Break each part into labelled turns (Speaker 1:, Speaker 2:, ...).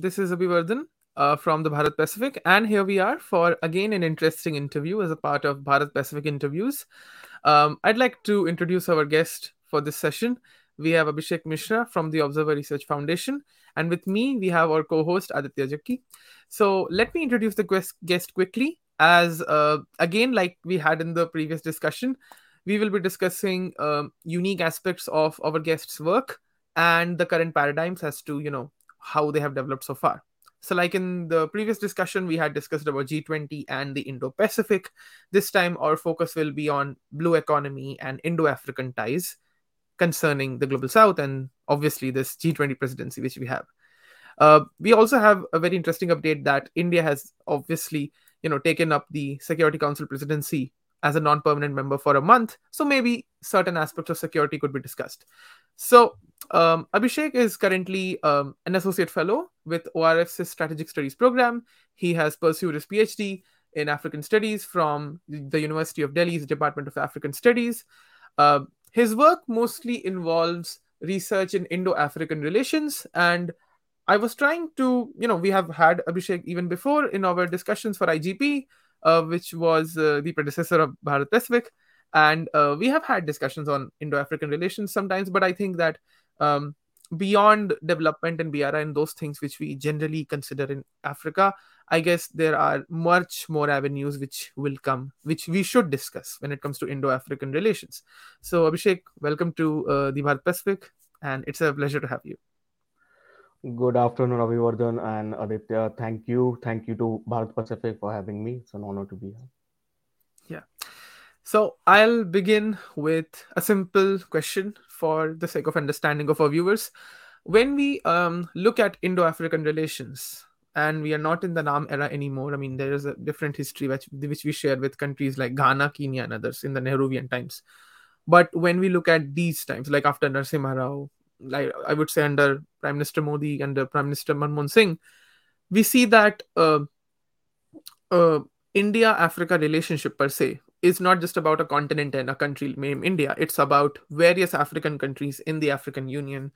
Speaker 1: this is Abhivardhan uh, from the Bharat Pacific, and here we are for again an interesting interview as a part of Bharat Pacific interviews. Um, I'd like to introduce our guest for this session. We have Abhishek Mishra from the Observer Research Foundation, and with me we have our co-host Aditya Jakki. So let me introduce the guest, guest quickly. As uh, again, like we had in the previous discussion, we will be discussing um, unique aspects of our guest's work and the current paradigms as to you know how they have developed so far. So, like in the previous discussion, we had discussed about G20 and the Indo Pacific. This time, our focus will be on blue economy and Indo African ties concerning the global south and obviously this G20 presidency, which we have. Uh, we also have a very interesting update that India has obviously, you know, taken up the Security Council presidency as a non-permanent member for a month. So maybe certain aspects of security could be discussed. So um, Abhishek is currently um, an associate fellow with ORF's strategic studies program. He has pursued his PhD in African studies from the University of Delhi's Department of African Studies. Uh, his work mostly involves research in Indo-African relations and I was trying to, you know, we have had Abhishek even before in our discussions for IGP, which was uh, the predecessor of Bharat Pacific. And uh, we have had discussions on Indo African relations sometimes, but I think that um, beyond development and BRI and those things which we generally consider in Africa, I guess there are much more avenues which will come, which we should discuss when it comes to Indo African relations. So, Abhishek, welcome to uh, the Bharat Pacific, and it's a pleasure to have you.
Speaker 2: Good afternoon, Abhivardhan and Aditya. Thank you. Thank you to Bharat Pacific for having me. It's an honor to be here.
Speaker 1: Yeah. So I'll begin with a simple question for the sake of understanding of our viewers. When we um, look at Indo African relations, and we are not in the Nam era anymore, I mean, there is a different history which, which we share with countries like Ghana, Kenya, and others in the Nehruvian times. But when we look at these times, like after Narasimha Rao, like I would say under Prime Minister Modi and Prime Minister Manmohan Singh, we see that uh, uh, India Africa relationship per se is not just about a continent and a country named India. It's about various African countries in the African Union.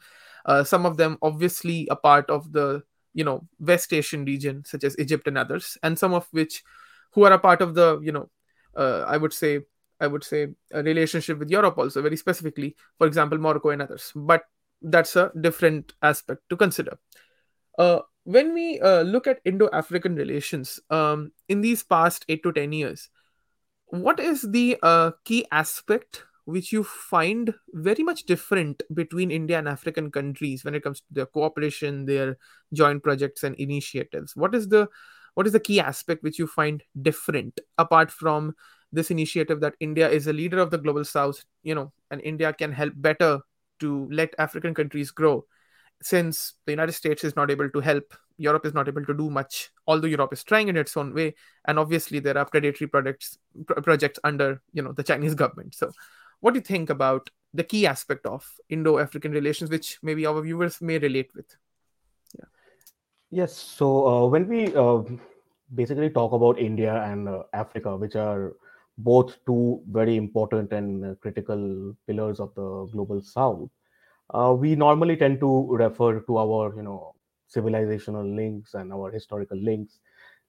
Speaker 1: Uh, some of them obviously a part of the you know West Asian region, such as Egypt and others, and some of which who are a part of the you know uh, I would say I would say a relationship with Europe also very specifically, for example Morocco and others. But that's a different aspect to consider. Uh, when we uh, look at Indo-African relations um, in these past eight to ten years, what is the uh, key aspect which you find very much different between India and African countries when it comes to their cooperation, their joint projects and initiatives? What is the what is the key aspect which you find different apart from this initiative that India is a leader of the global south, you know, and India can help better to let African countries grow. Since the United States is not able to help, Europe is not able to do much, although Europe is trying in its own way. And obviously, there are predatory projects projects under you know the Chinese government. So, what do you think about the key aspect of Indo-African relations, which maybe our viewers may relate with?
Speaker 2: Yeah. Yes. So uh, when we uh, basically talk about India and uh, Africa, which are both two very important and uh, critical pillars of the global south. Uh, we normally tend to refer to our you know civilizational links and our historical links.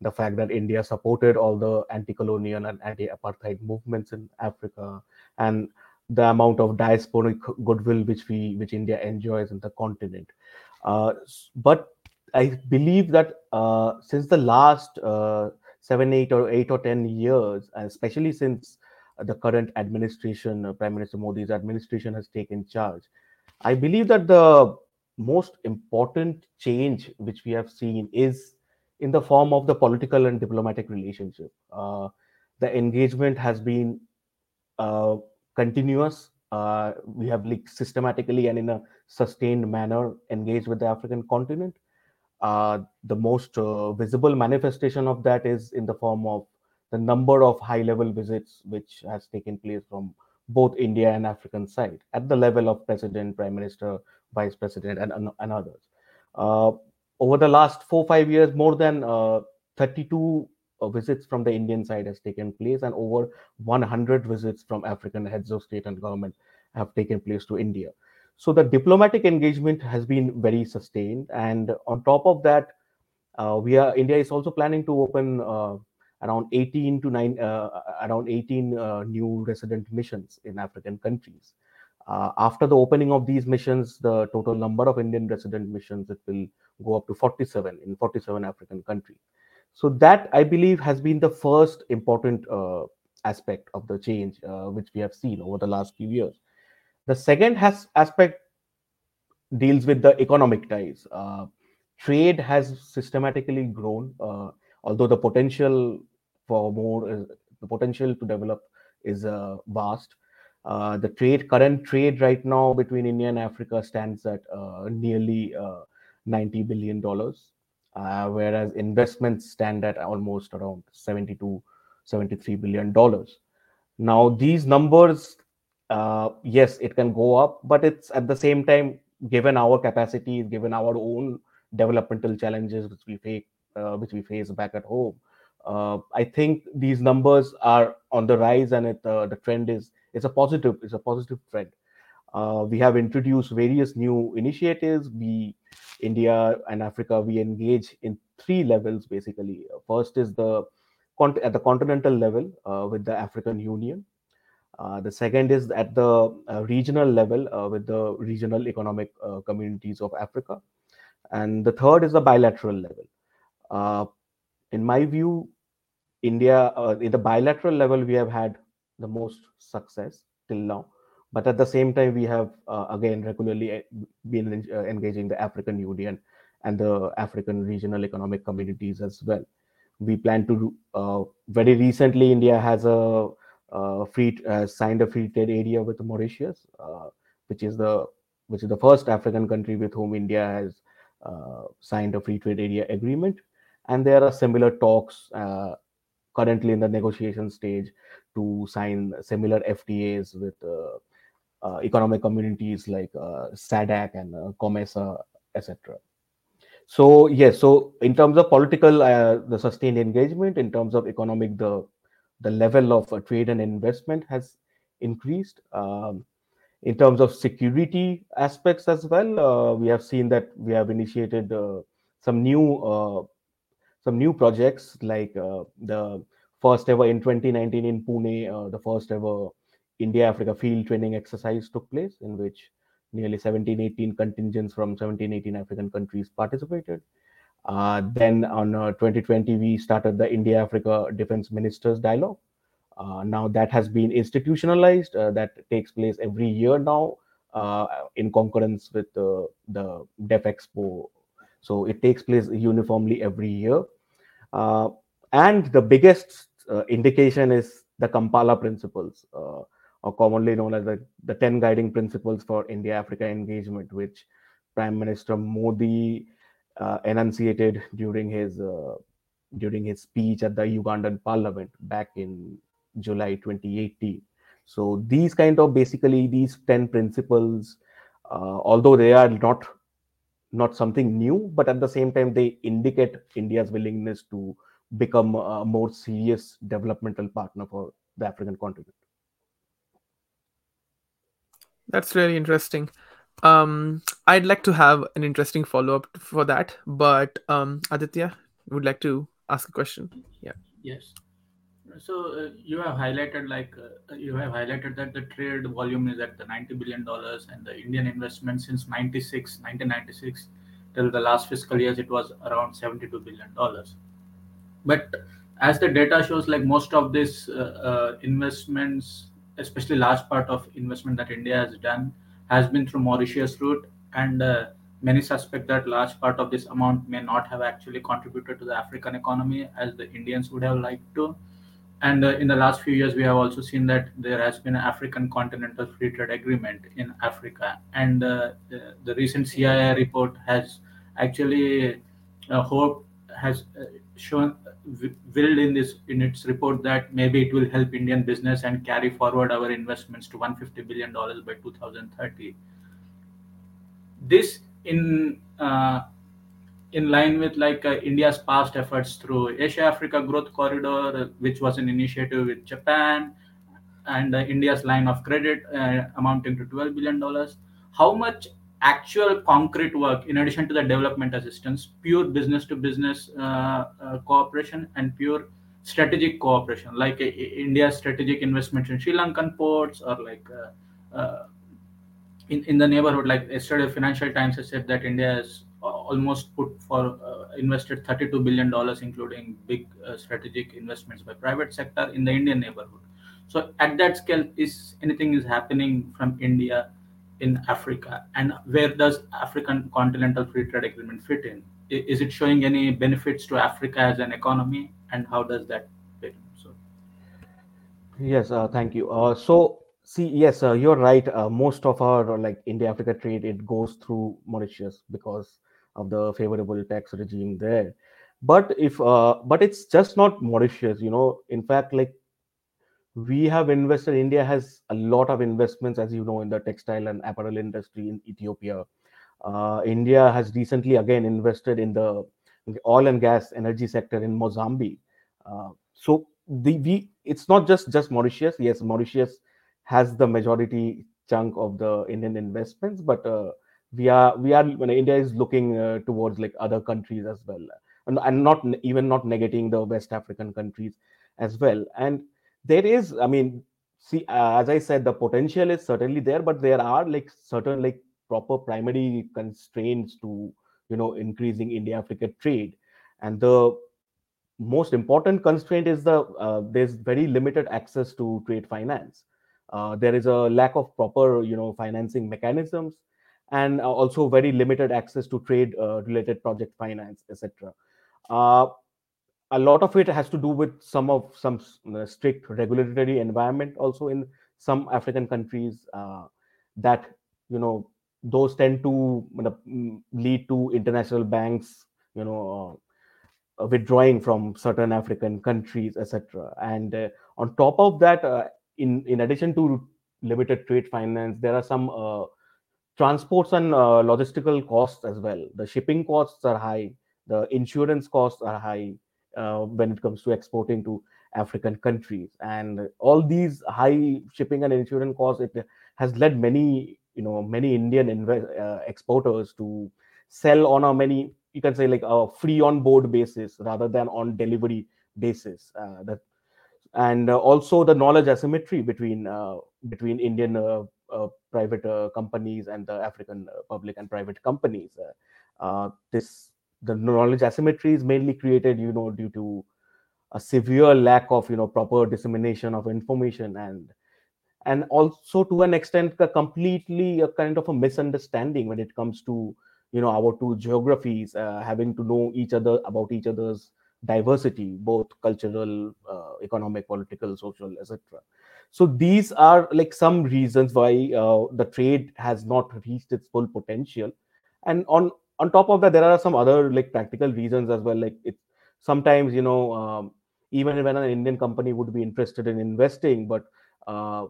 Speaker 2: The fact that india supported all the anti-colonial and anti-apartheid movements in africa and the amount of diasporic goodwill which we which india enjoys in the continent. Uh, but i believe that uh, since the last uh, seven, eight, or eight or ten years, especially since the current administration, uh, Prime Minister Modi's administration has taken charge. I believe that the most important change which we have seen is in the form of the political and diplomatic relationship. Uh, the engagement has been uh, continuous. Uh, we have like systematically and in a sustained manner engaged with the African continent. Uh, the most uh, visible manifestation of that is in the form of the number of high level visits which has taken place from both India and African side at the level of president, prime minister, vice president, and, and others. Uh, over the last four five years, more than uh, 32 uh, visits from the Indian side has taken place, and over 100 visits from African heads of state and government have taken place to India. So the diplomatic engagement has been very sustained, and on top of that, uh, we are India is also planning to open uh, around 18 to 9 uh, around 18 uh, new resident missions in African countries. Uh, after the opening of these missions, the total number of Indian resident missions it will go up to 47 in 47 African countries. So that I believe has been the first important uh, aspect of the change which we have seen over the last few years. The second has aspect deals with the economic ties. Uh, trade has systematically grown, uh, although the potential for more, uh, the potential to develop is uh, vast. Uh, the trade, current trade right now between India and Africa stands at nearly 90 billion dollars, whereas investments stand at almost around 72, 73 billion dollars. Now these numbers uh, yes, it can go up, but it's at the same time, given our capacities, given our own developmental challenges which we face, uh, which we face back at home, uh, I think these numbers are on the rise, and it, uh, the trend is it's a positive, it's a positive trend. Uh, we have introduced various new initiatives. We, India and Africa, we engage in three levels basically. First is the at the continental level uh, with the African Union. Uh, the second is at the uh, regional level uh, with the regional economic uh, communities of Africa. And the third is the bilateral level. Uh, in my view, India, in the bilateral level, we have had the most success till now. But at the same time, we have again regularly been engaging the African Union and the African regional economic communities as well. We plan to very recently, India has a free uh, signed a free trade area with Mauritius, uh, which is the which is the first African country with whom India has signed a free trade area agreement. And there are similar talks currently in the negotiation stage to sign similar FTAs with uh, economic communities like uh, SADC and uh, COMESA, etc. So yes, so in terms of political, the sustained engagement, in terms of economic, the the level of uh, trade and investment has increased. Um, in terms of security aspects as well, uh, we have seen that we have initiated uh, some new some new projects like the first ever in 2019 in Pune, the first ever India Africa field training exercise took place in which nearly 17, 18 contingents from 17, 18 African countries participated. Uh, then on uh, 2020, we started the India Africa Defense Ministers Dialogue. Uh, now that has been institutionalized. Uh, that takes place every year now uh, in concurrence with the Def Expo. So it takes place uniformly every year. Uh, and the biggest indication is the Kampala principles, or commonly known as the, the 10 guiding principles for India Africa engagement, which Prime Minister Modi uh, enunciated during his uh, during his speech at the Ugandan Parliament back in July 2018. So these kind of basically these ten principles, uh, although they are not not something new, but at the same time they indicate India's willingness to become a more serious developmental partner for the African continent.
Speaker 1: That's really interesting. Um, I'd like to have an interesting follow up for that, but um, Aditya would like to ask a question. Yeah.
Speaker 3: Yes. So uh, you have highlighted like uh, you have highlighted that the trade volume is at the 90 billion dollars and the Indian investment since 96 1996 till the last fiscal years it was around 72 billion dollars. But as the data shows, like most of these uh, uh investments, especially large part of investment that India has done, has been through Mauritius route, and uh, many suspect that large part of this amount may not have actually contributed to the African economy as the Indians would have liked to. And uh, in the last few years, we have also seen that there has been an African Continental Free Trade Agreement in Africa, and uh, the, the, recent CII report has actually uh, hope has uh, shown willed in this in its report that maybe it will help Indian business and carry forward our investments to 150 billion dollars by 2030. This in uh, in line with like uh, India's past efforts through Asia Africa Growth Corridor, which was an initiative with Japan, and uh, India's line of credit uh, amounting to 12 billion dollars. how much actual concrete work in addition to the development assistance pure business to business uh, uh, cooperation and pure strategic cooperation like uh, india's strategic investment in sri lankan ports or like uh, uh, in, in the neighborhood. Like yesterday financial times has said that india has almost put for uh, invested 32 billion dollars including big strategic investments by private sector in the indian neighborhood. So at that scale is anything is happening from india in Africa, and where does African Continental Free Trade Agreement fit in? Is it showing any benefits to Africa as an economy, and how does that fit? So,
Speaker 2: yes, uh, thank you. Uh, so, see, yes, uh, you're right. Uh, most of our like India-Africa trade it goes through Mauritius because of the favorable tax regime there. But if, uh, but it's just not Mauritius. You know, in fact, like we have invested india has a lot of investments as you know in the textile and apparel industry in ethiopia. Uh, india has recently again invested in the oil and gas energy sector in mozambique. Uh, so the we it's not just just mauritius. Yes mauritius has the majority chunk of the indian investments but uh, we are we are when india is looking uh, towards like other countries as well and, and not even not negating the west african countries as well. And there is i mean see uh, as i said the potential is certainly there but there are like certain like proper primary constraints to you know increasing india africa trade. And the most important constraint is the uh, there's very limited access to trade finance. Uh, there is a lack of proper you know financing mechanisms and also very limited access to trade uh, related project finance etc uh, a lot of it has to do with some of some uh, strict regulatory environment also in some african countries uh, that you know those tend to mm, lead to international banks you know uh, withdrawing from certain african countries etc and uh, on top of that uh, in in addition to limited trade finance there are some uh, transports and logistical costs as well. The shipping costs are high. The insurance costs are high uh, when it comes to exporting to African countries. And all these high shipping and insurance costs, it has led many, you know, many Indian uh, exporters to sell on a many, you can say like a free on board basis rather than on delivery basis. Uh, that and uh, also the knowledge asymmetry between uh, between Indian uh, private companies and the African public and private companies. this the knowledge asymmetry is mainly created you know due to a severe lack of you know proper dissemination of information and and also to an extent a completely a kind of a misunderstanding when it comes to you know our two geographies uh, having to know each other about each other's diversity both cultural uh, economic political social etc so these are like some reasons why uh, the trade has not reached its full potential. And on on top of that there are some other like practical reasons as well like it sometimes you know um, even when an indian company would be interested in investing but uh,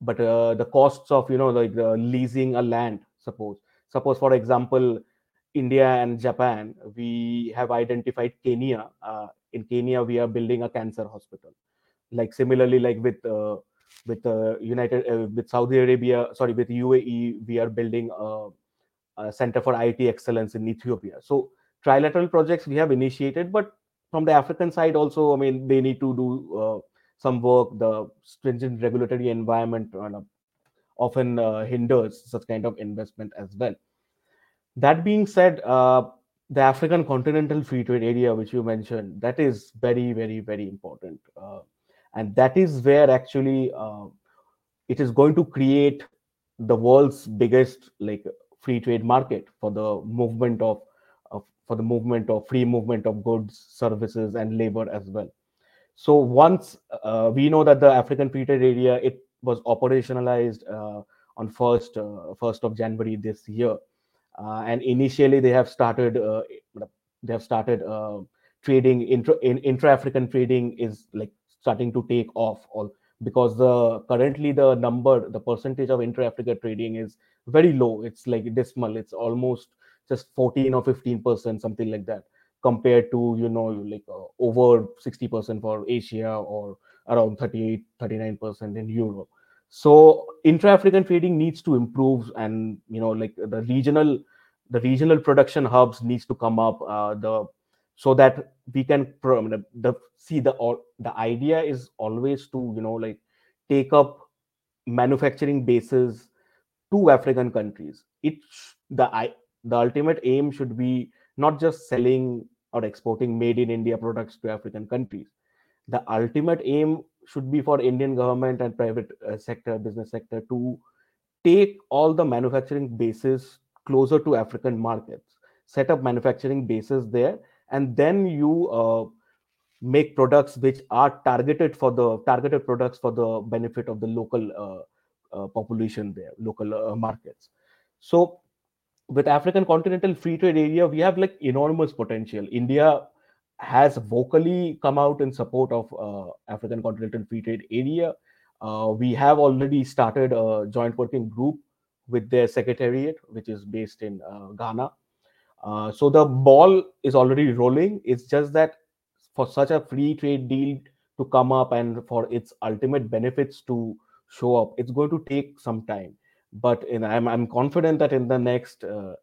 Speaker 2: but uh, the costs of you know like uh, leasing a land suppose. Suppose for example india and japan we have identified kenya uh, in kenya we are building a cancer hospital. Like similarly like with uh, with uh, united with saudi arabia sorry with uae we are building a Center for IT Excellence in Ethiopia. So trilateral projects we have initiated, but from the African side also, I mean, they need to do uh, some work. The stringent regulatory environment uh, often uh, hinders such kind of investment as well. That being said, uh, the African continental free trade area, which you mentioned, that is very, very, very important, uh, and that is where actually it is going to create the world's biggest like free trade market for the movement of, of for the movement of free movement of goods, services, and labor as well. So once uh, we know that the African free trade area it was operationalized uh, on first uh, first of January this year, uh, and initially they have started uh, they have started trading intra in, intra African trading is like starting to take off all because the currently the number the percentage of intra Africa trading is very low. It's like dismal. It's almost just 14 or 15 percent, something like that, compared to you know like uh, over 60 percent for Asia or around 38, 39 percent in Europe. so intra-african trading needs to improve and you know like the regional the regional production hubs needs to come up uh, the so that we can the, see the the idea is always to you know like take up manufacturing bases to african countries. It the i the ultimate aim should be not just selling or exporting made in india products to african countries. The ultimate aim should be for indian government and private uh, sector business sector to take all the manufacturing bases closer to african markets. Set up manufacturing bases there and then you uh, make products which are targeted for the targeted products for the benefit of the local uh, uh, population there local uh, markets. So with african continental free trade area we have like enormous potential. India has vocally come out in support of uh, african continental free trade area. Uh, we have already started a joint working group with their secretariat which is based in ghana uh, so the ball is already rolling. It's just that for such a free trade deal to come up and for its ultimate benefits to show up, it's going to take some time. But in, I'm I'm confident that in the next uh,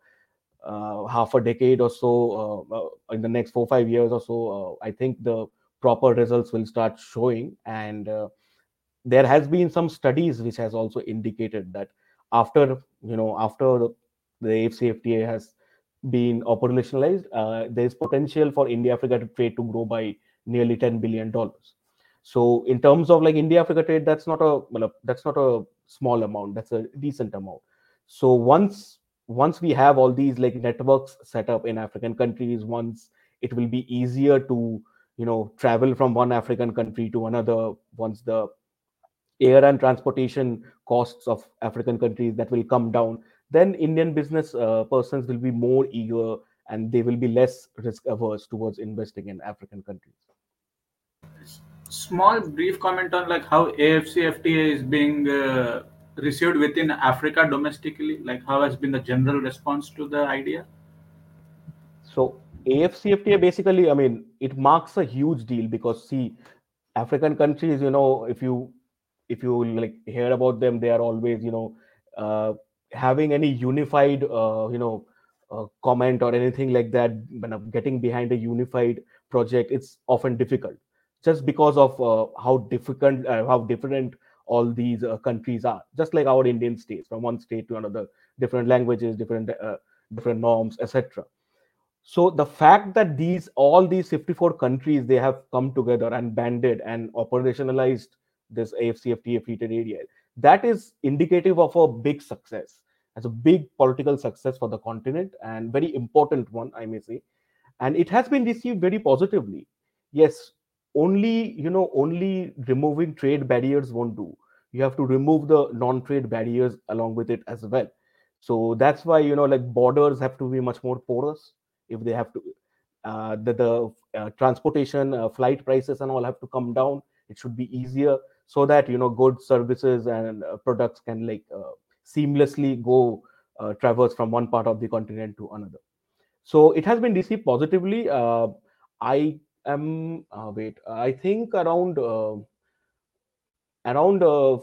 Speaker 2: uh, half a decade or so, uh, uh, in the next four five years or so, I think the proper results will start showing. And there has been some studies which has also indicated that after you know after the, the AFCFTA has been operationalized, uh, there's potential for India Africa trade to grow by nearly 10 billion dollars. So in terms of like India Africa trade, that's not a well, that's not a small amount. That's a decent amount. So once once we have all these like networks set up in African countries, once it will be easier to you know travel from one African country to another. Once the air and transportation costs of African countries that will come down, then Indian business uh, persons will be more eager and they will be less risk averse towards investing in African countries.
Speaker 3: Small brief comment on like how AFCFTA is being uh, received within Africa domestically. Like how has been the general response to the idea?
Speaker 2: So AFCFTA basically, I mean, it marks a huge deal because see, African countries, you know, if you if you like hear about them, they are always, you know, uh, having any unified uh, you know uh, comment or anything like that getting behind a unified project it's often difficult. Just because of uh, how difficult uh, how different all these uh, countries are. Just like our indian states from one state to another different languages different uh, different norms etc so the fact that these all these 54 countries they have come together and banded and operationalized this afcfta free trade area that is indicative of a big success as a big political success for the continent and very important one i may say. And it has been received very positively. Yes only you know only removing trade barriers won't do. You have to remove the non-trade barriers along with it as well. So that's why you know like borders have to be much more porous. If they have to uh, the, the uh, transportation uh, flight prices and all have to come down it should be easier so that you know goods services and uh, products can like uh, seamlessly go uh, traverse from one part of the continent to another. So it has been received positively. Uh, i am uh, wait i think around uh, around uh,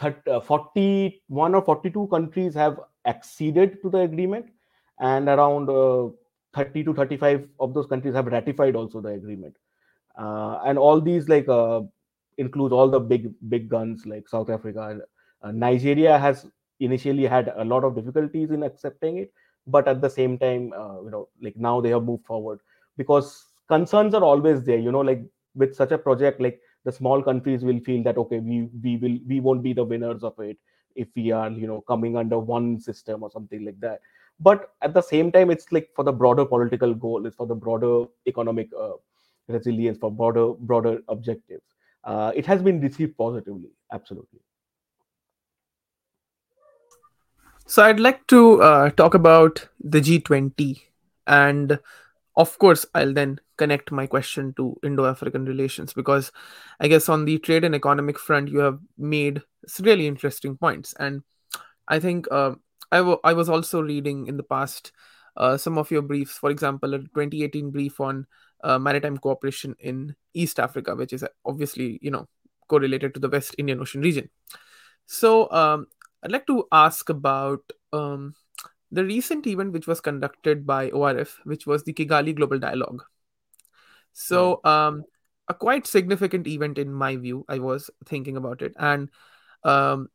Speaker 2: uh, 41 or 42 countries have acceded to the agreement and around 30 to 35 of those countries have ratified also the agreement. And all these like include all the big big guns like south africa uh, Nigeria has initially had a lot of difficulties in accepting it, but at the same time, uh, you know, like now they have moved forward. Because concerns are always there. You know, like with such a project, like the small countries will feel that okay, we we will we won't be the winners of it if we are you know coming under one system or something like that. But at the same time it's like for the broader political goal it's for the broader economic uh, resilience for broader broader objectives. Uh, it has been received positively absolutely
Speaker 1: So I'd like to uh, talk about the G20, and of course, I'll then connect my question to Indo-African relations because I guess on the trade and economic front, you have made really interesting points, and I think uh, I, w- I was also reading in the past uh, some of your briefs. For example, a 2018 brief on uh, maritime cooperation in East Africa, which is obviously you know correlated to the West Indian Ocean region. So um, I'd like to ask about um, the recent event which was conducted by ORF, which was the Kigali Global Dialogue. So um, a quite significant event in my view. I was thinking about it, and um,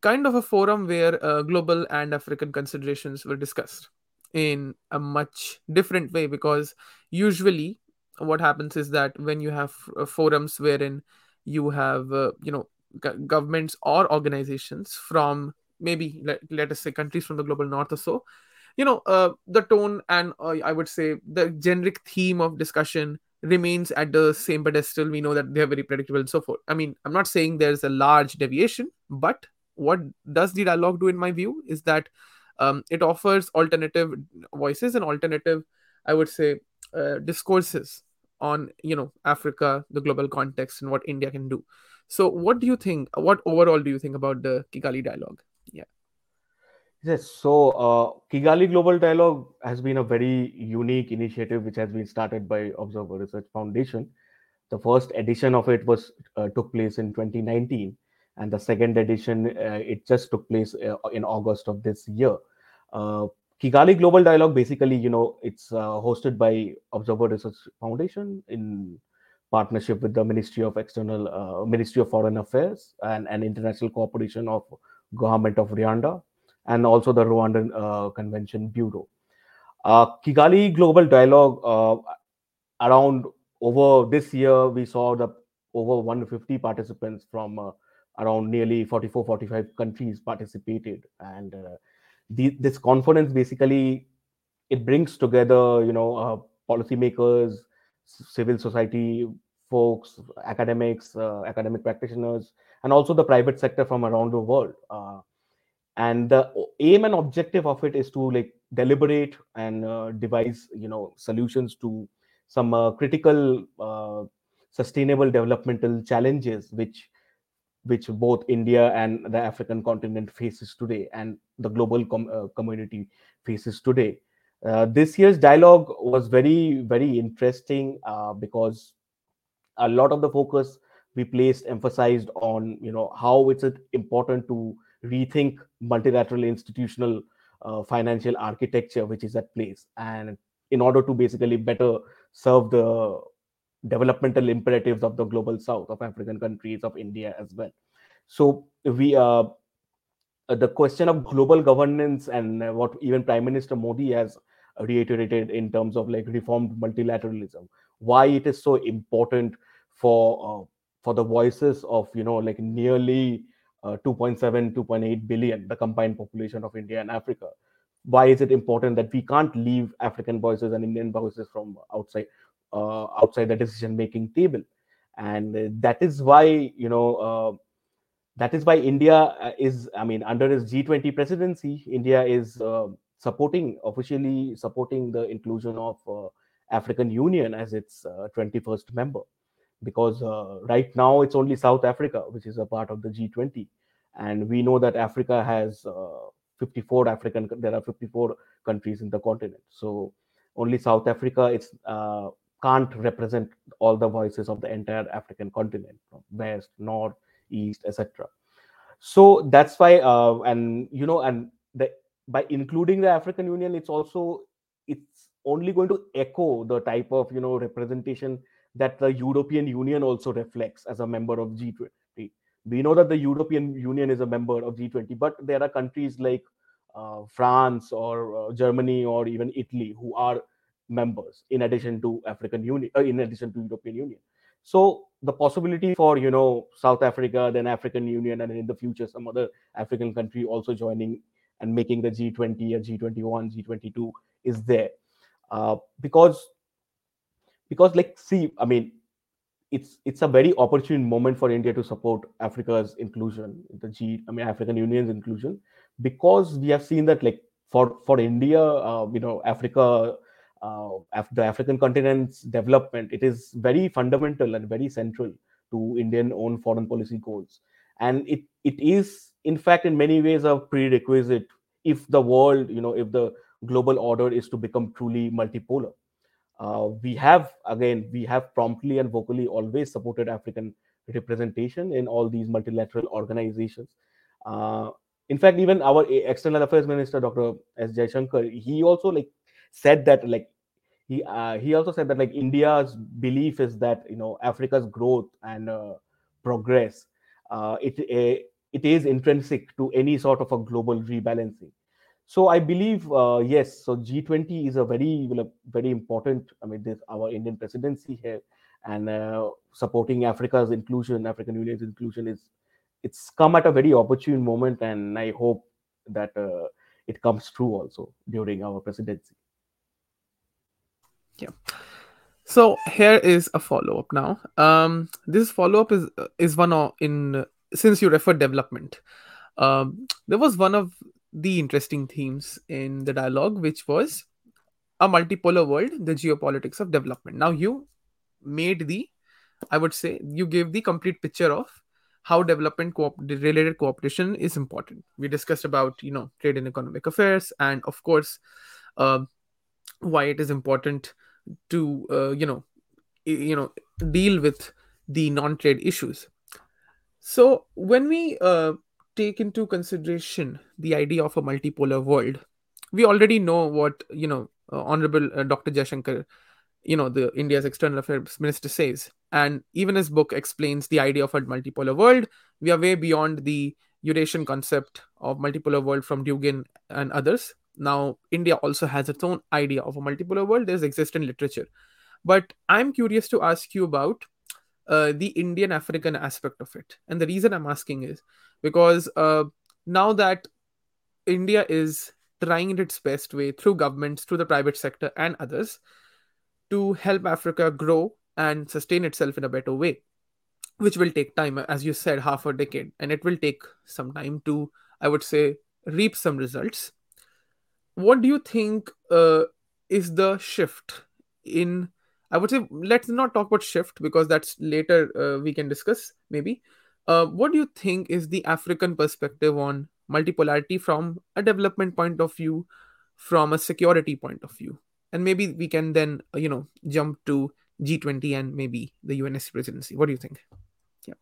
Speaker 1: kind of a forum where uh, global and African considerations were discussed in a much different way because usually what happens is that when you have uh, forums wherein you have uh, you know governments or organizations from maybe let, let us say countries from the global north or so you know uh, the tone and uh, i would say the generic theme of discussion remains at the same pedestal. We know that they're very predictable and so forth. I mean i'm not saying there's a large deviation but what does the dialogue do in my view is that um, it offers alternative voices and alternative i would say uh, discourses on you know africa the global context and what india can do so what do you think what overall do you think about the kigali dialogue yeah
Speaker 2: Yes, so uh, Kigali Global Dialogue has been a very unique initiative which has been started by Observer Research Foundation. The first edition of it was uh, took place in 2019, and the second edition uh, it just took place uh, in August of this year. Uh, Kigali Global Dialogue basically, you know, it's uh, hosted by Observer Research Foundation in partnership with the Ministry of External Ministry of Foreign Affairs and an international cooperation of Government of Rwanda and also the Rwandan uh, Convention Bureau. Uh, Kigali Global Dialogue, uh, around over this year, we saw the over 150 participants from uh, around nearly 44, 45 countries participated. And uh, the, this conference basically, it brings together, you know, uh, policymakers, civil society folks, academics, academic practitioners, and also the private sector from around the world. And the aim and objective of it is to like deliberate and uh, devise you know solutions to some uh, critical uh, sustainable developmental challenges which which both india and the african continent faces today and the global com- uh, community faces today uh, this year's dialogue was very very interesting uh, because a lot of the focus we placed emphasized on you know how it's important to rethink multilateral institutional uh, financial architecture which is at place. And in order to basically better serve the developmental imperatives of the global south of african countries of india as well. So we uh, the question of global governance and what even prime minister modi has reiterated in terms of like reformed multilateralism. Why it is so important for uh, for the voices of you know like nearly uh, 2.7 2.8 billion the combined population of india and africa? Why is it important that we can't leave african voices and indian voices from outside uh, outside the decision making table? And that is why you know uh, that is why india uh, is i mean under his g20 presidency india is uh, supporting officially supporting the inclusion of african union as its 21st member because uh, right now it's only South Africa which is a part of the G20, and we know that Africa has uh, 54 African. There are 54 countries in the continent, so only South Africa it's uh, can't represent all the voices of the entire African continent, from west, north, east, etc. So that's why, uh, and you know, and the by including the African Union, it's also it's only going to echo the type of you know representation that the European Union also reflects as a member of G20. We know that the European Union is a member of G20, but there are countries like uh, France or uh, Germany or even Italy who are members in addition to African Union, uh, in addition to European Union. So the possibility for you know South Africa, then African Union, and in the future some other African country also joining and making the G20 or G21, G22 is there. Uh, because because like see i mean it's it's a very opportune moment for india to support africa's inclusion the g i mean african union's inclusion because we have seen that like for for india uh, you know africa uh, Af- the african continent's development it is very fundamental and very central to indian own foreign policy goals and it it is in fact in many ways a prerequisite if the world you know if the global order is to become truly multipolar uh, we have again we have promptly and vocally always supported african representation in all these multilateral organizations. Uh, in fact, even our external affairs minister, Dr. S. Jaishankar, he also like said that like he uh, he also said that like India's belief is that you know Africa's growth and uh, progress it uh, it is intrinsic to any sort of a global rebalancing. So I believe uh, yes. So G20 is a very very important. I mean, this our Indian presidency here and uh, supporting Africa's inclusion, African Union's inclusion is it's come at a very opportune moment, and I hope that uh, it comes true also during our presidency.
Speaker 1: Yeah. So here is a follow up now. Um, this follow up is is one of in since you referred development. Um, there was one of the interesting themes in the dialogue, which was a multipolar world, the geopolitics of development. Now you made the, I would say, you gave the complete picture of how development co- related cooperation is important. We discussed about you know trade and economic affairs, and of course, uh, why it is important to uh, you know you know deal with the non-trade issues. So when we uh, take into consideration the idea of a multipolar world we already know what you know uh, honorable uh, dr jaishankar you know the india's external affairs minister says. And even his book explains the idea of a multipolar world. We are way beyond the eurasian concept of multipolar world from dugin and others now, India also has its own idea of a multipolar world. There's existing literature. But I'm curious to ask you about uh, the Indian African aspect of it. And the reason I'm asking is because uh, now that India is trying its best way through governments, through the private sector, and others to help Africa grow and sustain itself in a better way, which will take time, as you said, half a decade. And it will take some time to, I would say, reap some results what do you think uh, is the shift in i would say let's not talk about shift because that's later uh, we can discuss maybe. Uh, what do you think is the african perspective on multipolarity from a development point of view from a security point of view? And maybe we can then uh, you know jump to g20 and maybe the unsc presidency. What do you think?
Speaker 2: Yeah.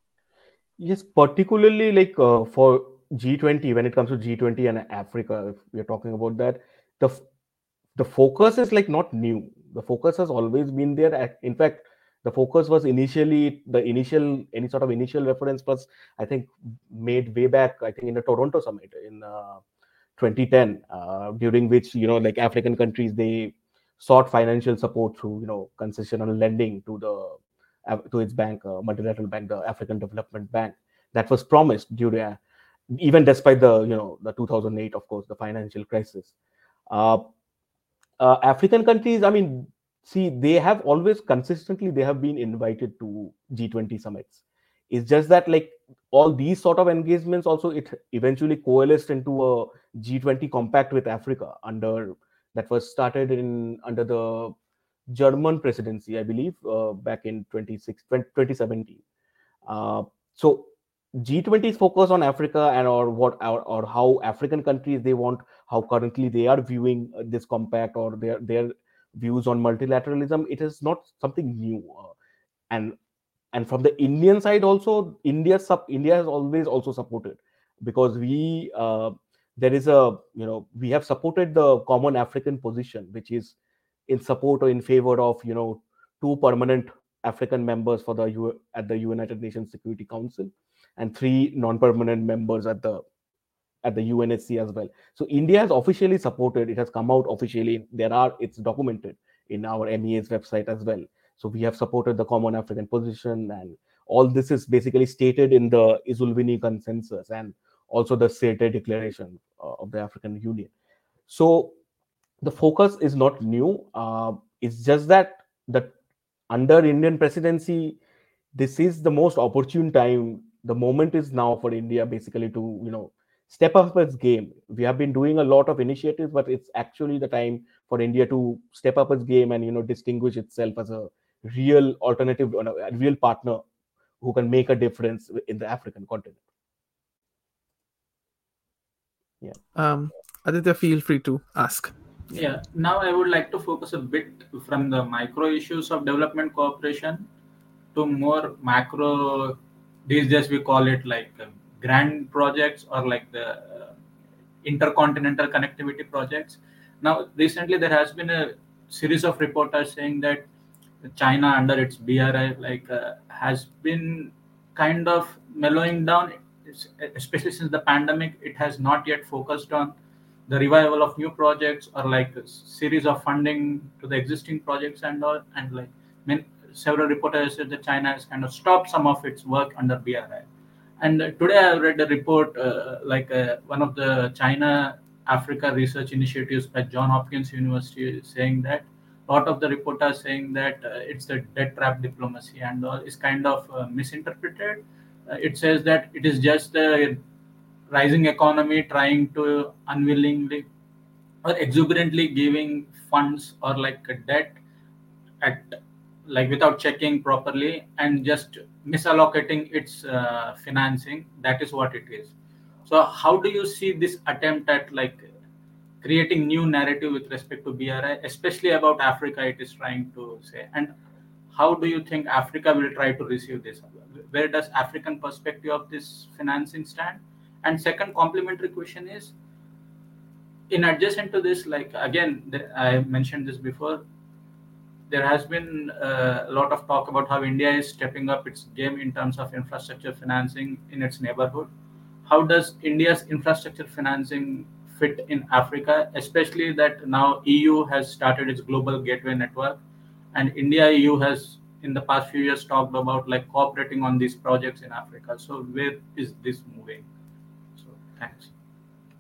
Speaker 2: Yes particularly like uh, for G20 when it comes to G20 and Africa, if we're talking about that, the the focus is like not new. The focus has always been there. In fact, the focus was initially the initial any sort of initial reference was I think made way back I think in the Toronto summit in uh, 2010 uh, during which you know like African countries they sought financial support through you know concessional lending to the to its bank uh, multilateral bank the African Development Bank that was promised during even despite the you know the 2008 of course the financial crisis. Uh, uh, african countries i mean see they have always consistently they have been invited to g20 summits. It's just that like all these sort of engagements also it eventually coalesced into a g20 compact with africa under that was started in under the german presidency i believe uh, back in 26 2017 uh, so G20's focus on Africa and or what or, or how African countries they want how currently they are viewing this compact or their their views on multilateralism it is not something new. Uh, and and from the Indian side also India sub India has always also supported because we uh, there is a you know we have supported the common African position which is in support or in favor of you know two permanent African members for the U- at the United Nations Security Council and three non-permanent members at the at the UNSC as well. So India has officially supported. It has come out officially. There are it's documented in our MEA's website as well. So we have supported the Common African Position, and all this is basically stated in the Ezulwini Consensus and also the Sirte Declaration uh, of the African Union. So the focus is not new. Uh, it's just that the under Indian presidency, this is the most opportune time the moment is now for India basically to you know step up its game. We have been doing a lot of initiatives, but it's actually the time for India to step up its game and you know distinguish itself as a real alternative, a real partner who can make a difference in the African continent.
Speaker 1: Yeah. Um, Aditya, feel free to ask.
Speaker 3: Yeah. Now I would like to focus a bit from the micro issues of development cooperation to more macro these days we call it like uh, grand projects or like the uh, intercontinental connectivity projects. Now, recently there has been a series of reporters saying that China under its BRI like uh, has been kind of mellowing down, especially since the pandemic. It has not yet focused on the revival of new projects or like a series of funding to the existing projects and all. And like several reporters said that China has kind of stopped some of its work under BRI. And uh, today I read a report uh, like uh, one of the China Africa research initiatives by John Hopkins University saying that a lot of the reporters saying that uh, it's the debt trap diplomacy and all is kind of uh, misinterpreted. Uh, it says that it is just the rising economy trying to unwillingly or exuberantly giving funds or like a debt at like without checking properly and just misallocating its uh, financing that is what it is. So how do you see this attempt at like creating new narrative with respect to bri especially about africa it is trying to say? And how do you think africa will try to receive this? Where does african perspective of this financing stand? And second complementary question is in adjacent to this like again i mentioned this before there has been uh, a lot of talk about how India is stepping up its game in terms of infrastructure financing in its neighborhood. How does India's infrastructure financing fit in Africa, especially that now EU has started its global gateway network, and India EU has in the past few years talked about like cooperating on these projects in Africa. So where is this moving? So thanks.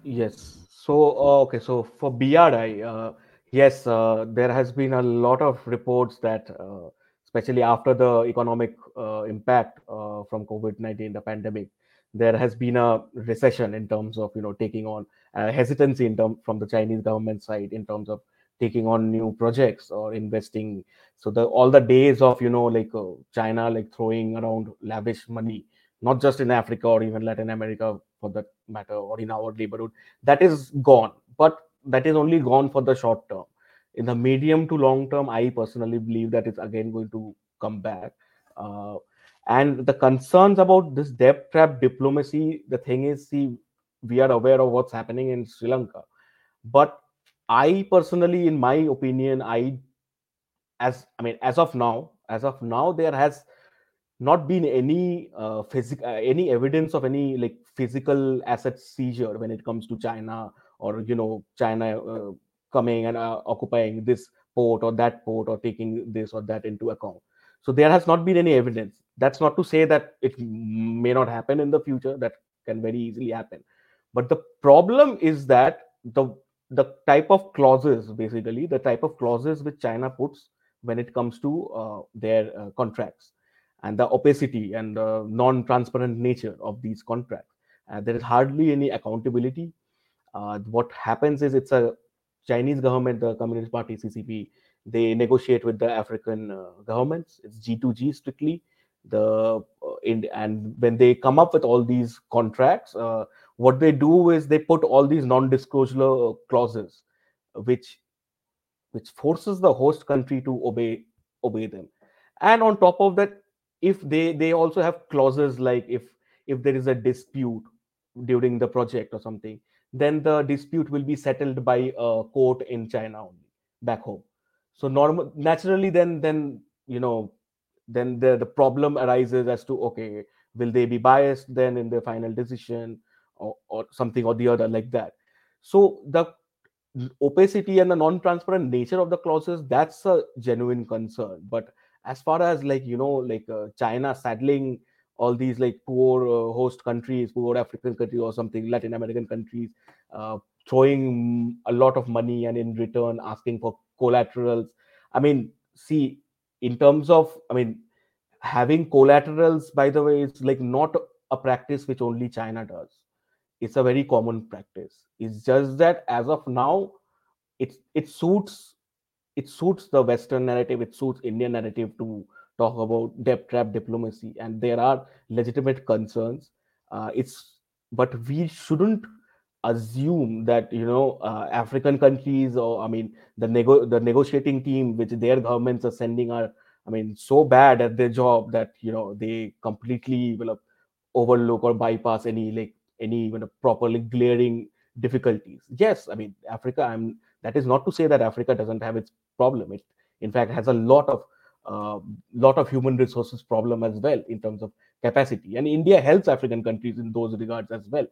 Speaker 2: Yes. So uh, okay. So for BRI, uh, yes, uh, there has been a lot of reports that, uh, especially after the economic uh, impact uh, from COVID nineteen, the pandemic, there has been a recession in terms of you know taking on uh, hesitancy in term from the Chinese government side in terms of taking on new projects or investing. So the all the days of you know like uh, China like throwing around lavish money, not just in Africa or even Latin America for that matter, or in our neighborhood, that is gone. But that is only gone for the short term. In the medium to long term, I personally believe that it's again going to come back. Uh, and the concerns about this debt trap diplomacy, the thing is, see, we are aware of what's happening in Sri Lanka, but I personally, in my opinion, I, as I mean, as of now, as of now, there has not been any uh, physical, uh, any evidence of any like physical asset seizure when it comes to China or you know China uh, coming and uh, occupying this port or that port or taking this or that into account. So there has not been any evidence. That's not to say that it may not happen in the future. That can very easily happen. But the problem is that the the type of clauses, basically, the type of clauses which China puts when it comes to uh, their uh, contracts and the opacity and the non-transparent nature of these contracts. Uh, there is hardly any accountability uh, what happens is it's a Chinese government, the Communist Party CCP, they negotiate with the African uh, governments. It's G2G strictly. The uh, in, and when they come up with all these contracts, uh, what they do is they put all these non-disclosure clauses, which which forces the host country to obey obey them. And on top of that, if they they also have clauses like if if there is a dispute during the project or something, then the dispute will be settled by a court in China only, back home. So normal, naturally, then then you know, then the the problem arises as to okay, will they be biased then in the final decision or, or something or the other like that. So the opacity and the non-transparent nature of the clauses that's a genuine concern. But as far as like you know, like uh, China saddling all these like poor uh, host countries, poor African countries or something, Latin American countries, uh, throwing a lot of money and in return asking for collaterals. I mean, see, in terms of, I mean, having collaterals, by the way, is like not a practice which only China does. It's a very common practice. It's just that as of now, it it suits it suits the Western narrative, it suits Indian narrative to talk about debt trap diplomacy, and there are legitimate concerns. Uh, it's but we shouldn't assume that you know uh, African countries or I mean the nego- the negotiating team which their governments are sending are I mean so bad at their job that you know they completely will overlook or bypass any like any even properly glaring difficulties. Yes, I mean Africa. I'm that is not to say that Africa doesn't have its problem. It in fact has a lot of uh, lot of human resources problem as well in terms of capacity, and India helps African countries in those regards as well.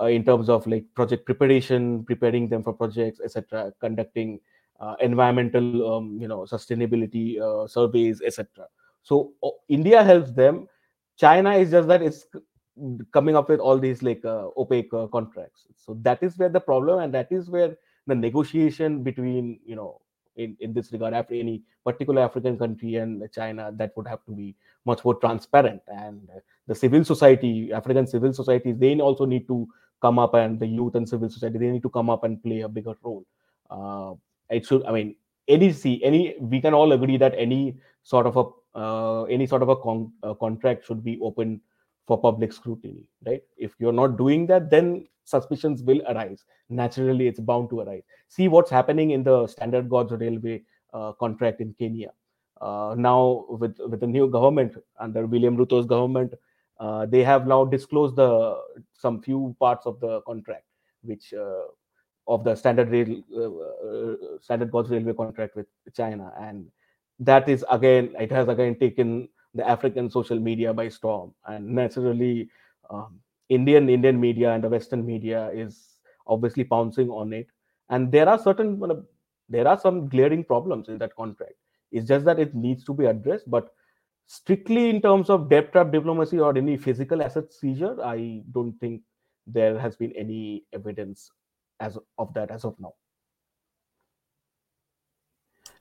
Speaker 2: Uh, in terms of like project preparation, preparing them for projects, etc., conducting uh, environmental, um, you know, sustainability uh, surveys, etc. So India helps them. China is just that it's coming up with all these like uh, opaque uh, contracts. So that is where the problem, and that is where the negotiation between you know in, in this regard after any particular african country and china that would have to be much more transparent. And the civil society african civil societies they also need to come up and the youth and civil society they need to come up and play a bigger role. Uh, it should i mean any see any we can all agree that any sort of a uh, any sort of a, con- a contract should be open for public scrutiny right? If you're not doing that then suspicions will arise. Naturally it's bound to arise. See what's happening in the standard gauge railway uh, contract in kenya. Uh, now with with the new government under william ruto's government uh, they have now disclosed the some few parts of the contract which uh, of the standard rail uh, uh, standard gauge railway contract with china. And that is again it has again taken the african social media by storm. And naturally um, indian indian media and the western media is obviously pouncing on it. And there are certain there are some glaring problems in that contract. It's just that it needs to be addressed but strictly in terms of debt trap diplomacy or any physical asset seizure i don't think there has been any evidence as of that as of now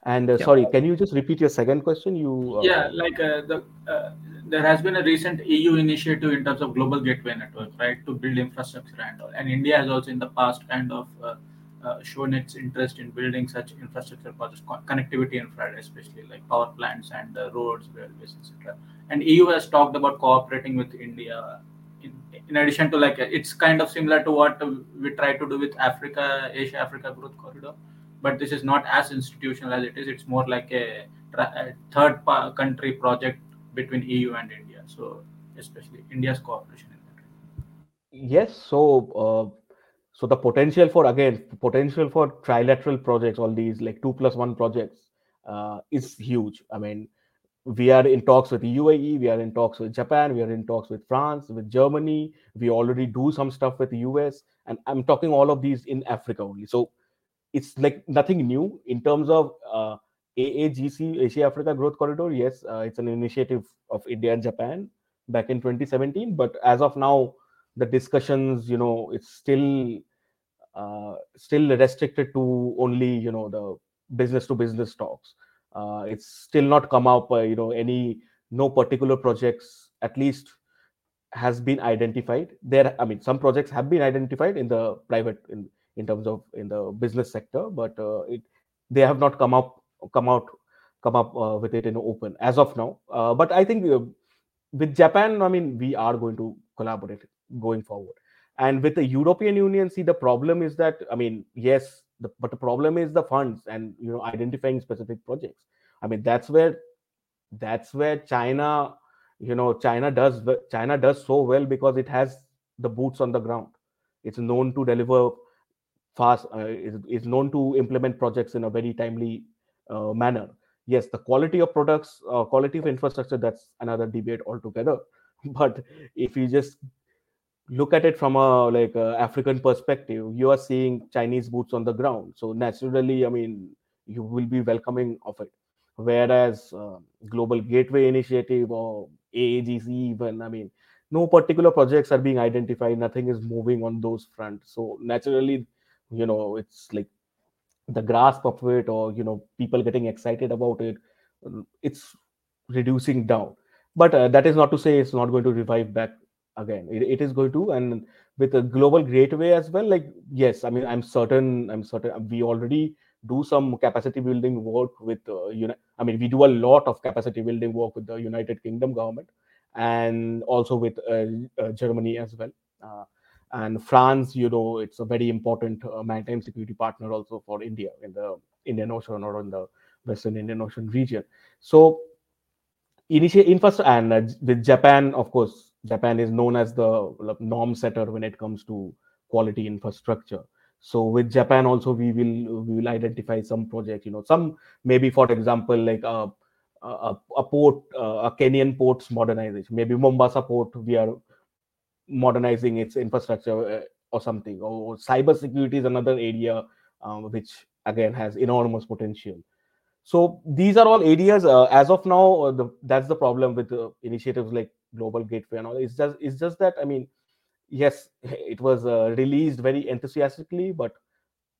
Speaker 2: and uh, yeah. sorry can you just repeat your second question you
Speaker 3: uh, yeah like uh, the uh, there has been a recent eu initiative in terms of global gateway network right to build infrastructure and all and india has also in the past kind of uh, uh, shown its interest in building such infrastructure projects, connectivity infra, especially like power plants and uh, roads, railways, etc. And EU has talked about cooperating with India. In, in addition to like it's kind of similar to what we try to do with Africa, Asia Africa Growth Corridor, but this is not as institutional as it is. It's more like a, a third country project between EU and India. So especially India's cooperation in that.
Speaker 2: Yes. So. Uh so the potential for again potential for trilateral projects all these like two plus one projects uh, is huge i mean we are in talks with uae we are in talks with japan we are in talks with france with germany we already do some stuff with the us and i'm talking all of these in africa only so it's like nothing new in terms of uh, aagc asia africa growth corridor. Yes uh, it's an initiative of india and japan back in 2017 but as of now the discussions you know it's still uh, still restricted to only you know the business to business talks. Uh, it's still not come up uh, you know any no particular projects at least has been identified. There i mean some projects have been identified in the private in in terms of in the business sector but uh, it they have not come up come out come up uh, with it in open as of now. Uh, but i think with japan i mean we are going to collaborate going forward. And with the european union see the problem is that i mean yes the, but the problem is the funds and you know identifying specific projects. I mean that's where that's where china you know china does china does so well because it has the boots on the ground. It's known to deliver fast uh, is, is known to implement projects in a very timely uh, manner. Yes the quality of products uh, quality of infrastructure that's another debate altogether. But if you just look at it from a like a african perspective you are seeing chinese boots on the ground. So naturally i mean you will be welcoming of it. Whereas uh, global gateway initiative or aagc even i mean no particular projects are being identified. Nothing is moving on those fronts. So naturally you know it's like the grasp of it or you know people getting excited about it it's reducing down but uh, that is not to say it's not going to revive back again it, it is going to and with a global gateway as well like yes i mean i'm certain i'm certain we already do some capacity building work with uh, know. i mean we do a lot of capacity building work with the united kingdom government and also with uh, uh, germany as well uh, and france you know it's a very important uh, maritime security partner also for india in the indian ocean or in the western indian ocean region so initial infrastructure and uh, with Japan, of course, Japan is known as the norm setter when it comes to quality infrastructure. So with Japan also, we will we will identify some project. You know, some maybe for example like a a, a port, uh, a Kenyan port's modernization. Maybe Mombasa port, we are modernizing its infrastructure uh, or something. Or cyber security is another area um, which again has enormous potential. So these are all areas uh, as of now uh, the, that's the problem with uh, initiatives like global gateway and all. It's just it's just that i mean yes it was uh, released very enthusiastically but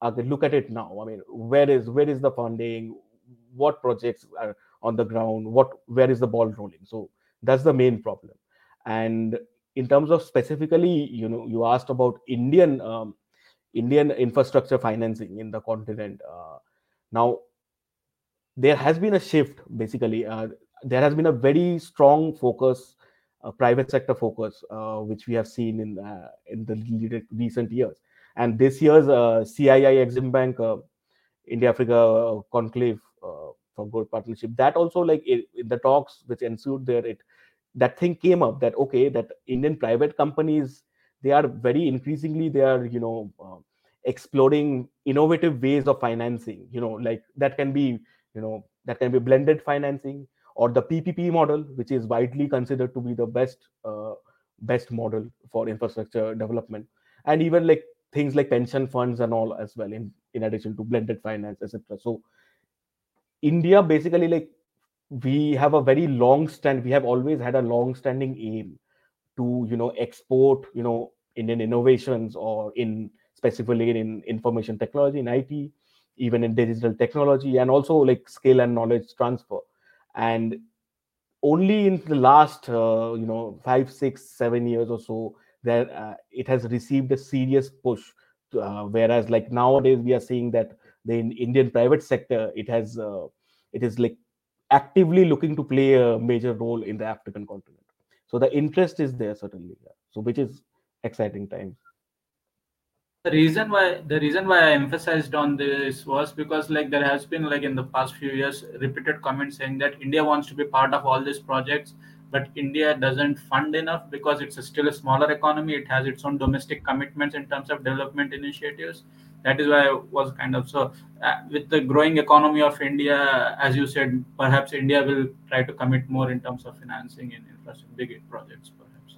Speaker 2: look at it now. I mean where is where is the funding? What projects are on the ground? What where is the ball rolling? So that's the main problem. And in terms of specifically you know you asked about indian um, indian infrastructure financing in the continent uh, now there has been a shift basically uh, there has been a very strong focus uh, private sector focus uh, which we have seen in uh, in the recent years. And this year's uh, CII Exim Bank India Africa conclave for good partnership that also like in the talks which ensued there it that thing came up that okay that Indian private companies they are very increasingly they are you know exploring innovative ways of financing you know like that can be you know that can be blended financing or the ppp model which is widely considered to be the best uh, best model for infrastructure development. And even like things like pension funds and all as well in in addition to blended finance etc so india basically like we have a very long stand we have always had a long standing aim to you know export you know indian innovations or in specifically in information technology in it even in digital technology and also like skill and knowledge transfer. And only in the last uh, you know five six seven years or so that uh, it has received a serious push uh, whereas like nowadays we are seeing that the indian private sector it has uh, it is like actively looking to play a major role in the african continent. So the interest is there certainly so which is exciting times.
Speaker 3: The reason why the reason why i emphasized on this was because like there has been like in the past few years repeated comments saying that india wants to be part of all these projects but india doesn't fund enough because it's a still a smaller economy. It has its own domestic commitments in terms of development initiatives that is why i was kind of so uh, with the growing economy of india as you said perhaps india will try to commit more in terms of financing in infrastructure big projects perhaps.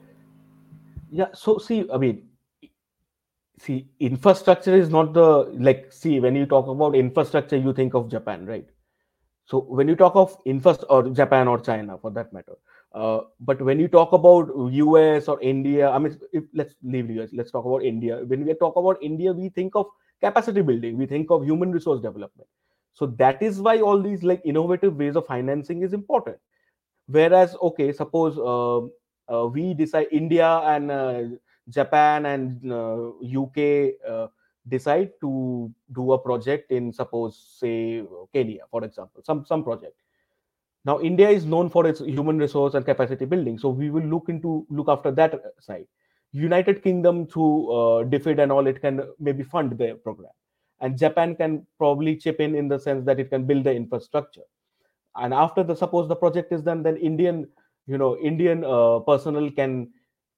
Speaker 2: Yeah so see i mean see infrastructure is not the like see when you talk about infrastructure you think of japan right? So when you talk of infrastructure or japan or china for that matter uh, but when you talk about us or india i mean if, let's leave us let's talk about india. When we talk about india we think of capacity building we think of human resource development so that is why all these like innovative ways of financing is important whereas okay suppose uh, uh, we decide india and uh, Japan and uh, UK uh, decide to do a project in suppose say Kenya, for example, some some project. Now India is known for its human resource and capacity building, so we will look into look after that side. United Kingdom through uh, DFID and all, it can maybe fund the program, and Japan can probably chip in in the sense that it can build the infrastructure. And after the suppose the project is done, then Indian you know Indian uh, personnel can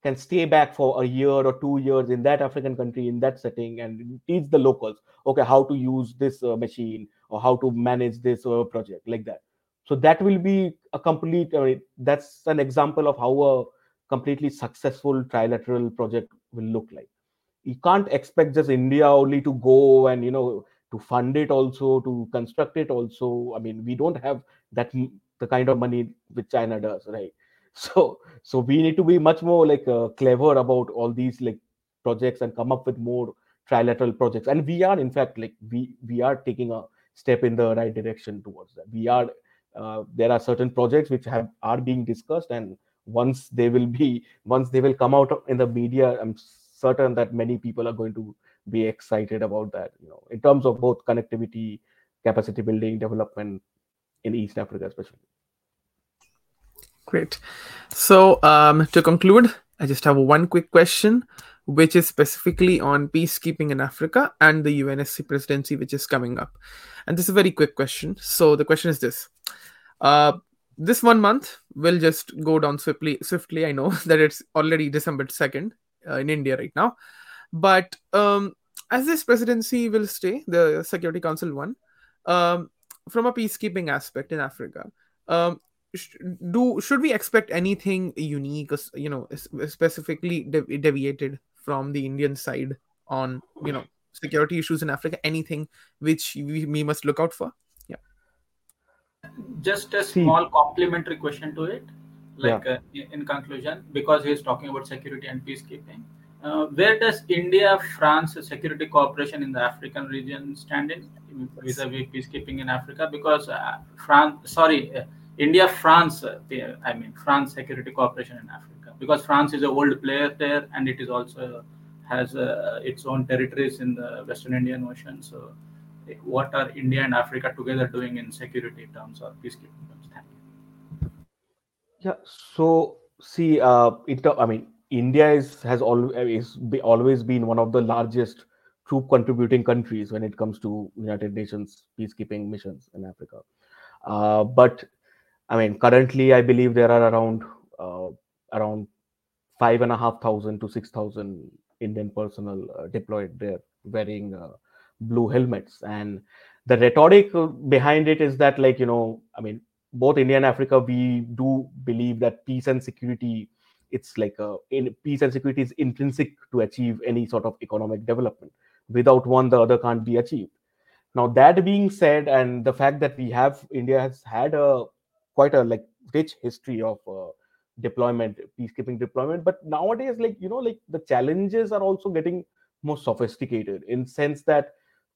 Speaker 2: can stay back for a year or two years in that African country in that setting and teach the locals, okay, how to use this uh, machine or how to manage this uh, project like that. So that will be a complete. I mean, that's an example of how a completely successful trilateral project will look like. You can't expect just India only to go and you know to fund it also to construct it also. I mean, we don't have that the kind of money which China does, right? so so we need to be much more like uh, clever about all these like projects and come up with more trilateral projects and we are in fact like we we are taking a step in the right direction towards that we are uh, there are certain projects which have are being discussed and once they will be once they will come out in the media i'm certain that many people are going to be excited about that you know in terms of both connectivity capacity building development in east africa especially
Speaker 1: Great. So, um, to conclude, I just have one quick question, which is specifically on peacekeeping in Africa and the UNSC presidency, which is coming up. And this is a very quick question. So, the question is this uh, this one month will just go down swiftly. Swiftly, I know that it's already December second uh, in India right now, but um, as this presidency will stay, the Security Council one, um, from a peacekeeping aspect in Africa, um, do should we expect anything unique, you know, specifically dev- deviated from the Indian side on you know security issues in Africa? Anything which we, we must look out for?
Speaker 3: Just a small complementary question to it like
Speaker 2: Yeah.
Speaker 3: uh, in- conclusion because he is talking about security and peacekeeping uh, where does india france security cooperation in the african region stand in vis-a-vis peacekeeping in africa? Because uh, france sorry uh, india france uh, i mean france security cooperation in africa. Because france is a old player there and it is also has uh, its own territories in the western indian ocean so what are India and Africa together doing in security terms or peacekeeping terms? Thank you.
Speaker 2: Yeah. So see, uh, it, I mean, India is has always be, always been one of the largest troop contributing countries when it comes to United Nations peacekeeping missions in Africa. Uh, but I mean, currently, I believe there are around uh, around five and a half thousand to six thousand Indian personnel uh, deployed there, wearing uh, blue helmets. And the rhetoric behind it is that, like you know, I mean, both India and Africa, we do believe that peace and security, it's like a, in peace and security is intrinsic to achieve any sort of economic development. Without one, the other can't be achieved. Now that being said, and the fact that we have India has had a quite a like rich history of uh, deployment, peacekeeping deployment, but nowadays, like you know, like the challenges are also getting more sophisticated in sense that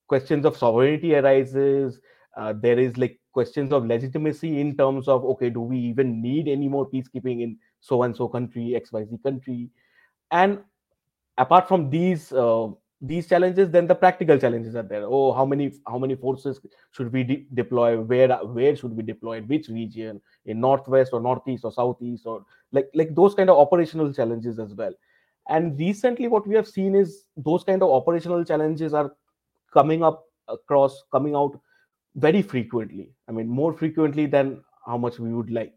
Speaker 2: questions of sovereignty arises uh, there is like questions of legitimacy in terms of okay do we even need any more peacekeeping in so and so country xyz country? And apart from these uh, these challenges then the practical challenges are there. Oh how many how many forces should we de- deploy? Where where should we deploy? Which region? In northwest or northeast or southeast or like like those kind of operational challenges as well. And recently what we have seen is those kind of operational challenges are coming up across coming out very frequently. I mean more frequently than how much we would like.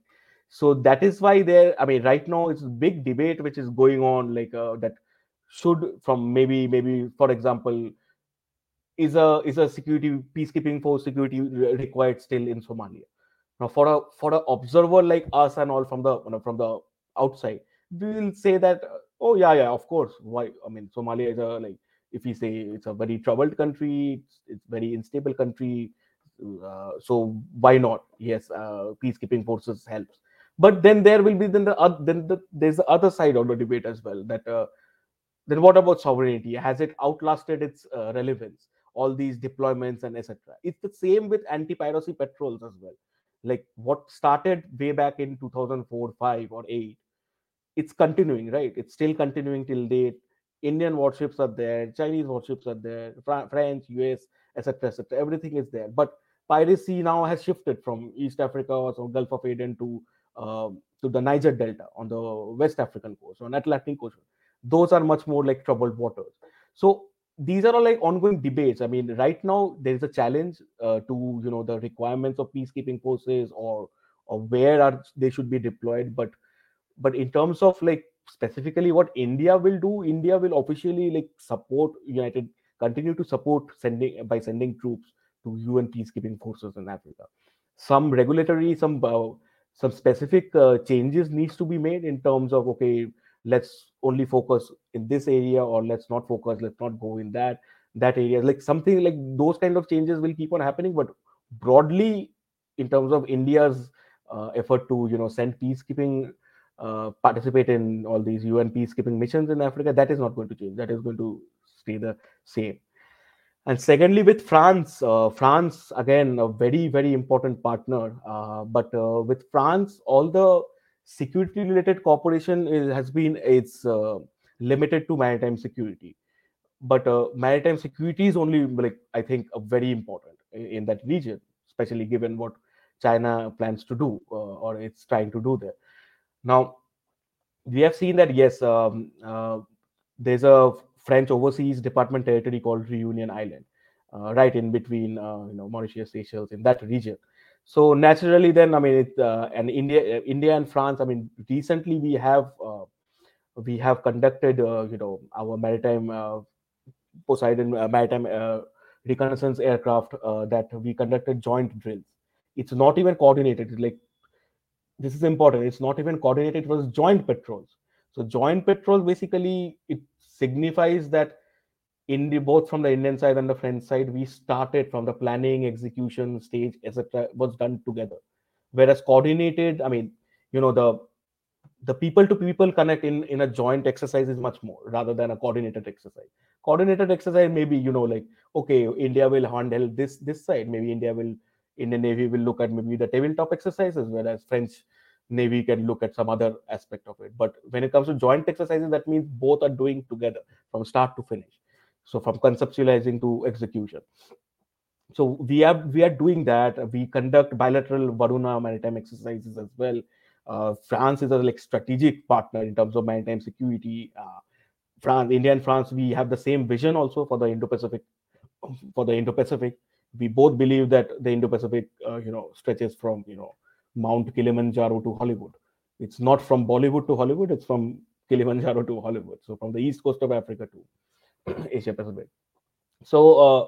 Speaker 2: So that is why there i mean right now it's a big debate which is going on like uh, that should from maybe maybe for example is a is a security peacekeeping force security required still in somalia. Now for a for an observer like us and all from the you know, from the outside we will say that oh yeah yeah of course why i mean somalia is a like if we say it's a very troubled country it's, it's very unstable country uh, so why not? Yes uh, peacekeeping forces helps. But then there will be then the oth- then the, there's the other side of the debate as well that uh, then what about sovereignty? Has it outlasted its uh, relevance? All these deployments and etc it's the same with anti-piracy patrols as well. Like what started way back in 2004 5 or 8 it's continuing right? It's still continuing till date indian warships are there chinese warships are there Fra- french us etc etc everything is there. But piracy now has shifted from east africa or so gulf of aden to um, to the niger delta on the west african coast on atlantic coast. those are much more like troubled waters. So these are all like ongoing debates. I mean right now there is a challenge uh, to you know the requirements of peacekeeping forces or or where are they should be deployed. But but in terms of like specifically what india will do india will officially like support united continue to support sending by sending troops to un peacekeeping forces in africa. Some regulatory some uh, some specific uh, changes needs to be made in terms of okay let's only focus in this area or let's not focus let's not go in that that area. Like something like those kind of changes will keep on happening but broadly in terms of india's uh, effort to you know send peacekeeping uh, participate in all these UN peacekeeping missions in Africa, that is not going to change. That is going to stay the same. And secondly, with France, uh, France again a very very important partner. Uh, but uh, with France, all the security related cooperation is, has been it's uh, limited to maritime security. But maritime security is only like I think very important in, in that region, especially given what China plans to do or it's trying to do there. Now, we have seen that yes, um, uh, there's a French overseas department territory called Reunion Island, uh, right in between, uh, you know, Mauritius, Seychelles, in that region. So naturally, then I mean, it, uh, and India, uh, India and France. I mean, recently we have uh, we have conducted, you know, our maritime Poseidon maritime reconnaissance aircraft that we conducted joint drills. It's not even coordinated. It's like this is important. It's not even coordinated. It was joint patrols. So joint patrol basically it signifies that in the both from the Indian side and the French side, we started from the planning, execution stage, etc. was done together. Whereas coordinated, I mean, you know, the the people to people connect in in a joint exercise is much more rather than a coordinated exercise coordinated exercise maybe you know like okay india will handle this this side maybe india will indian navy will look at maybe the tabletop exercises whereas french navy can look at some other aspect of it. But when it comes to joint exercises that means both are doing together from start to finish. So from conceptualizing to execution. So we are we are doing that. We conduct bilateral varuna maritime exercises as well. Uh, France is a like strategic partner in terms of maritime security. Uh, France, India, and France, we have the same vision also for the Indo-Pacific. For the Indo-Pacific, we both believe that the Indo-Pacific, uh, you know, stretches from you know Mount Kilimanjaro to Hollywood. It's not from Bollywood to Hollywood; it's from Kilimanjaro to Hollywood. So from the east coast of Africa to Asia Pacific. So uh,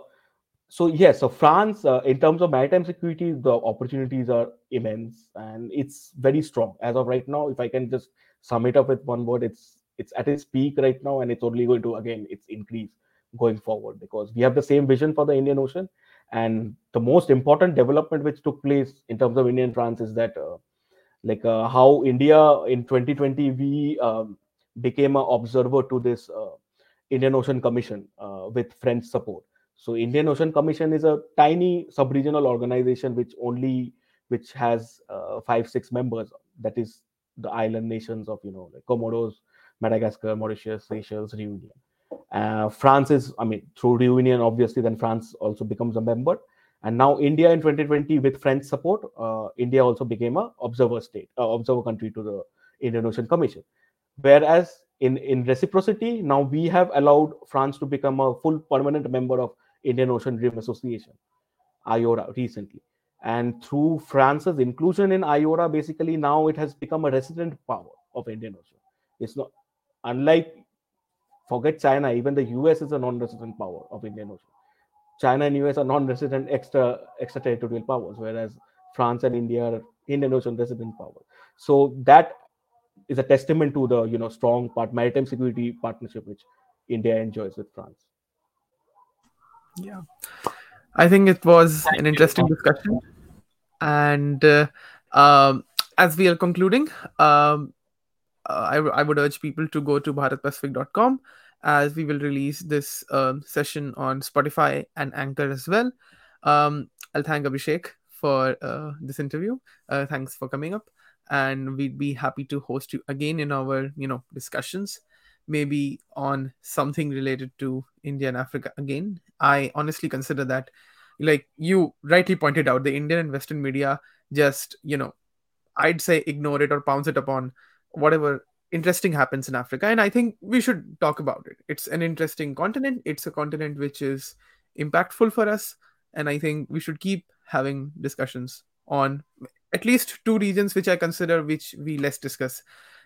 Speaker 2: so yes so france uh, in terms of maritime security the opportunities are immense and it's very strong as of right now if i can just sum it up with one word it's it's at its peak right now and it's only going to again it's increase going forward because we have the same vision for the indian ocean and the most important development which took place in terms of india and france is that uh, like uh, how india in 2020 we um, became an observer to this uh, indian ocean commission uh, with french support so Indian Ocean Commission is a tiny sub-regional organization which only which has uh, five six members. That is the island nations of you know like Comoros, Madagascar, Mauritius, Seychelles, Reunion. Uh, France is I mean through Reunion obviously then France also becomes a member. And now India in 2020 with French support, uh, India also became a observer state, uh, observer country to the Indian Ocean Commission. Whereas in in reciprocity, now we have allowed France to become a full permanent member of Indian Ocean Rim Association, IORA, recently. And through France's inclusion in IORA, basically now it has become a resident power of Indian Ocean. It's not unlike forget China, even the US is a non-resident power of Indian Ocean. China and US are non-resident extra extraterritorial powers, whereas France and India are Indian Ocean resident powers. So that is a testament to the you know strong part maritime security partnership which India enjoys with France.
Speaker 1: Yeah, I think it was Thank an interesting you. discussion, and uh, um, as we are concluding, um, I, I would urge people to go to bharatpacific.com as we will release this uh, session on Spotify and Anchor as well. Um, I'll thank Abhishek for uh, this interview. Uh, thanks for coming up, and we'd be happy to host you again in our you know discussions maybe on something related to India and Africa again. I honestly consider that, like you rightly pointed out, the Indian and Western media just, you know, I'd say ignore it or pounce it upon whatever interesting happens in Africa. And I think we should talk about it. It's an interesting continent, it's a continent which is impactful for us. And I think we should keep having discussions on at least two regions which I consider which we less discuss,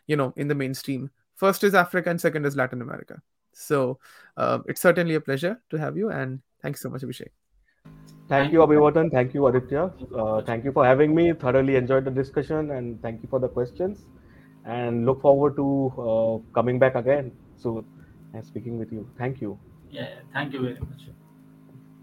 Speaker 1: you know, in the mainstream First is Africa and second is Latin America. So uh, it's certainly a pleasure to have you and thanks so much, Abhishek.
Speaker 2: Thank you, Abhivardhan. Thank you, Aditya. Uh, thank you for having me. Thoroughly enjoyed the discussion and thank you for the questions. And look forward to uh, coming back again soon and speaking with you. Thank you.
Speaker 3: Yeah, thank you very much.